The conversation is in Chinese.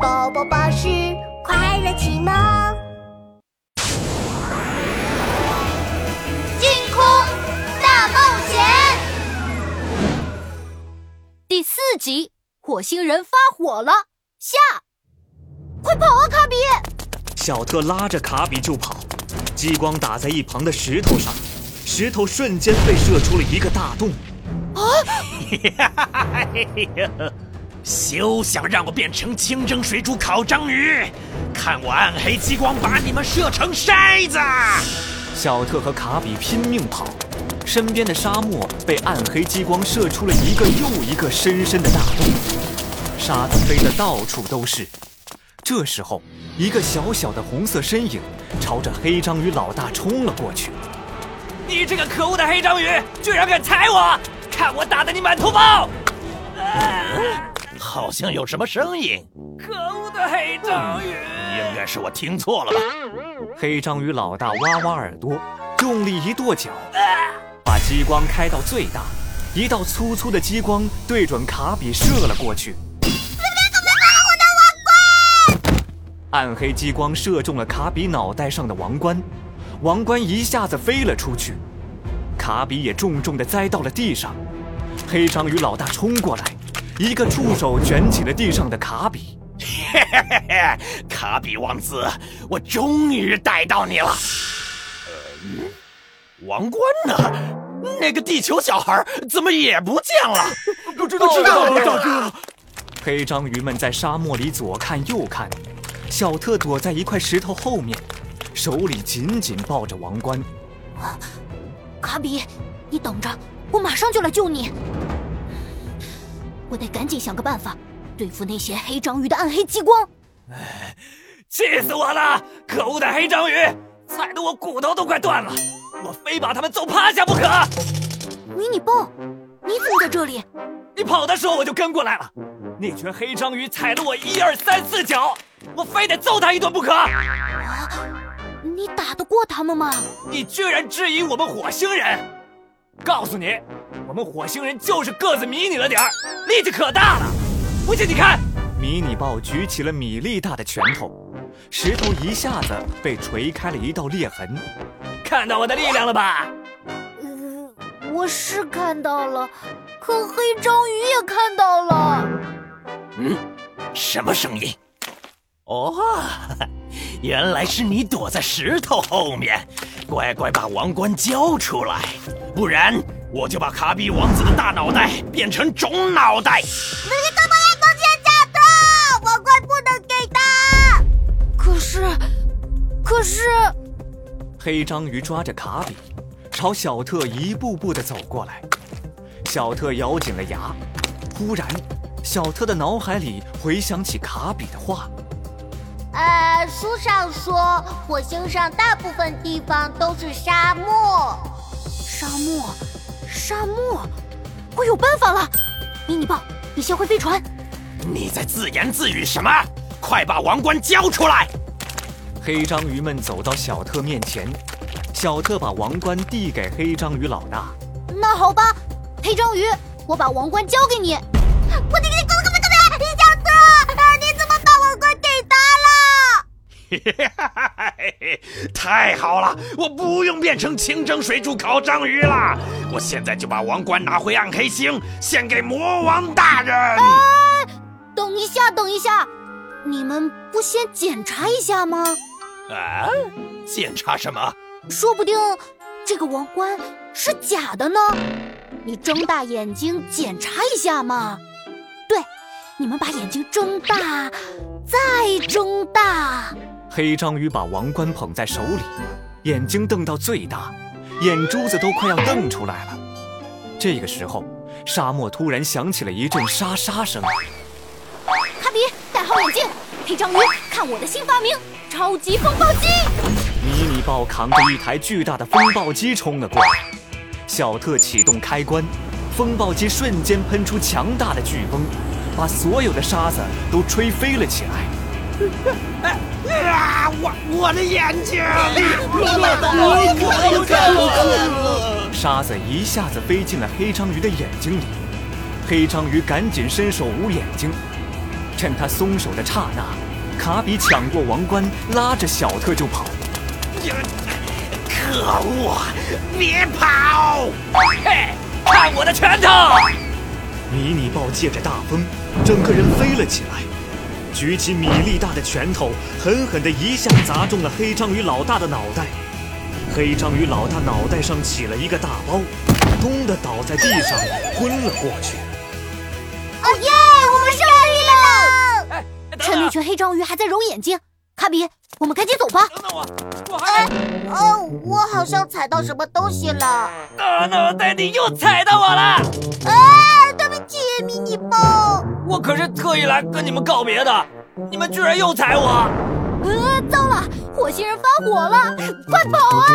宝宝巴士快乐启蒙，金空大冒险第四集：火星人发火了。下，快跑啊，卡比！小特拉着卡比就跑，激光打在一旁的石头上，石头瞬间被射出了一个大洞。啊！休想让我变成清蒸水煮烤章鱼！看我暗黑激光把你们射成筛子！小特和卡比拼命跑，身边的沙漠被暗黑激光射出了一个又一个深深的大洞，沙子飞得到处都是。这时候，一个小小的红色身影朝着黑章鱼老大冲了过去。你这个可恶的黑章鱼，居然敢踩我！看我打得你满头包！好像有什么声音。可恶的黑章鱼，应该是我听错了吧？黑章鱼老大挖挖耳朵，用力一跺脚，把激光开到最大，一道粗粗的激光对准卡比射了过去。别别我的王冠！暗黑激光射中了卡比脑袋上的王冠，王冠一下子飞了出去，卡比也重重的栽到了地上。黑章鱼老大冲过来。一个触手卷起了地上的卡比，嘿嘿嘿嘿，卡比王子，我终于逮到你了。王冠呢？那个地球小孩怎么也不见了？不知道，知道了，大哥。黑章鱼们在沙漠里左看右看，小特躲在一块石头后面，手里紧紧抱着王冠。卡比，你等着，我马上就来救你。我得赶紧想个办法对付那些黑章鱼的暗黑激光。哎，气死我了！可恶的黑章鱼，踩得我骨头都快断了，我非把他们揍趴下不可。迷你豹，你怎么在这里？你跑的时候我就跟过来了。那群黑章鱼踩了我一二三四脚，我非得揍他一顿不可。啊！你打得过他们吗？你居然质疑我们火星人！告诉你，我们火星人就是个子迷你了点儿，力气可大了。不信你看，迷你豹举起了米粒大的拳头，石头一下子被锤开了一道裂痕。看到我的力量了吧？呃，我是看到了，可黑章鱼也看到了。嗯，什么声音？哦，原来是你躲在石头后面。乖乖把王冠交出来，不然我就把卡比王子的大脑袋变成肿脑袋。你怎么也放弃小特？王冠不能给他。可是，可是，黑章鱼抓着卡比，朝小特一步步的走过来。小特咬紧了牙。忽然，小特的脑海里回想起卡比的话。呃，书上说火星上大部分地方都是沙漠，沙漠，沙漠，我有办法了！迷你豹，你先回飞船。你在自言自语什么？快把王冠交出来！黑章鱼们走到小特面前，小特把王冠递给黑章鱼老大。那好吧，黑章鱼，我把王冠交给你。太好了，我不用变成清蒸水煮烤章鱼了。我现在就把王冠拿回暗黑星，献给魔王大人。哎，等一下，等一下，你们不先检查一下吗？啊，检查什么？说不定这个王冠是假的呢。你睁大眼睛检查一下嘛。对，你们把眼睛睁大，再睁大。黑章鱼把王冠捧在手里，眼睛瞪到最大，眼珠子都快要瞪出来了。这个时候，沙漠突然响起了一阵沙沙声。卡比，戴好眼镜。黑章鱼，看我的新发明——超级风暴机！迷你豹扛着一台巨大的风暴机冲了过来。小特启动开关，风暴机瞬间喷出强大的飓风，把所有的沙子都吹飞了起来。啊！我我的眼睛！沙子一下子飞进了黑章鱼的眼睛里，黑章鱼赶紧伸手捂眼睛。趁他松手的刹那，卡比抢过王冠，拉着小特就跑。可恶！别跑！嘿，看我的拳头！迷你豹借着大风，整个人飞了起来，举起米粒大的拳头，狠狠地一下砸中了黑章鱼老大的脑袋。黑章鱼老大脑袋上起了一个大包，咚的倒在地上，昏了过去。哦耶！我们胜利了！趁那群黑章鱼还在揉眼睛，卡比，我们赶紧走吧。等等我，我还……哦，我好像踩到什么东西了。大脑袋，你又踩到我了！啊，对不起，迷你豹。我可是特意来跟你们告别的，你们居然又踩我！呃，糟了，火星人发火了，快跑啊！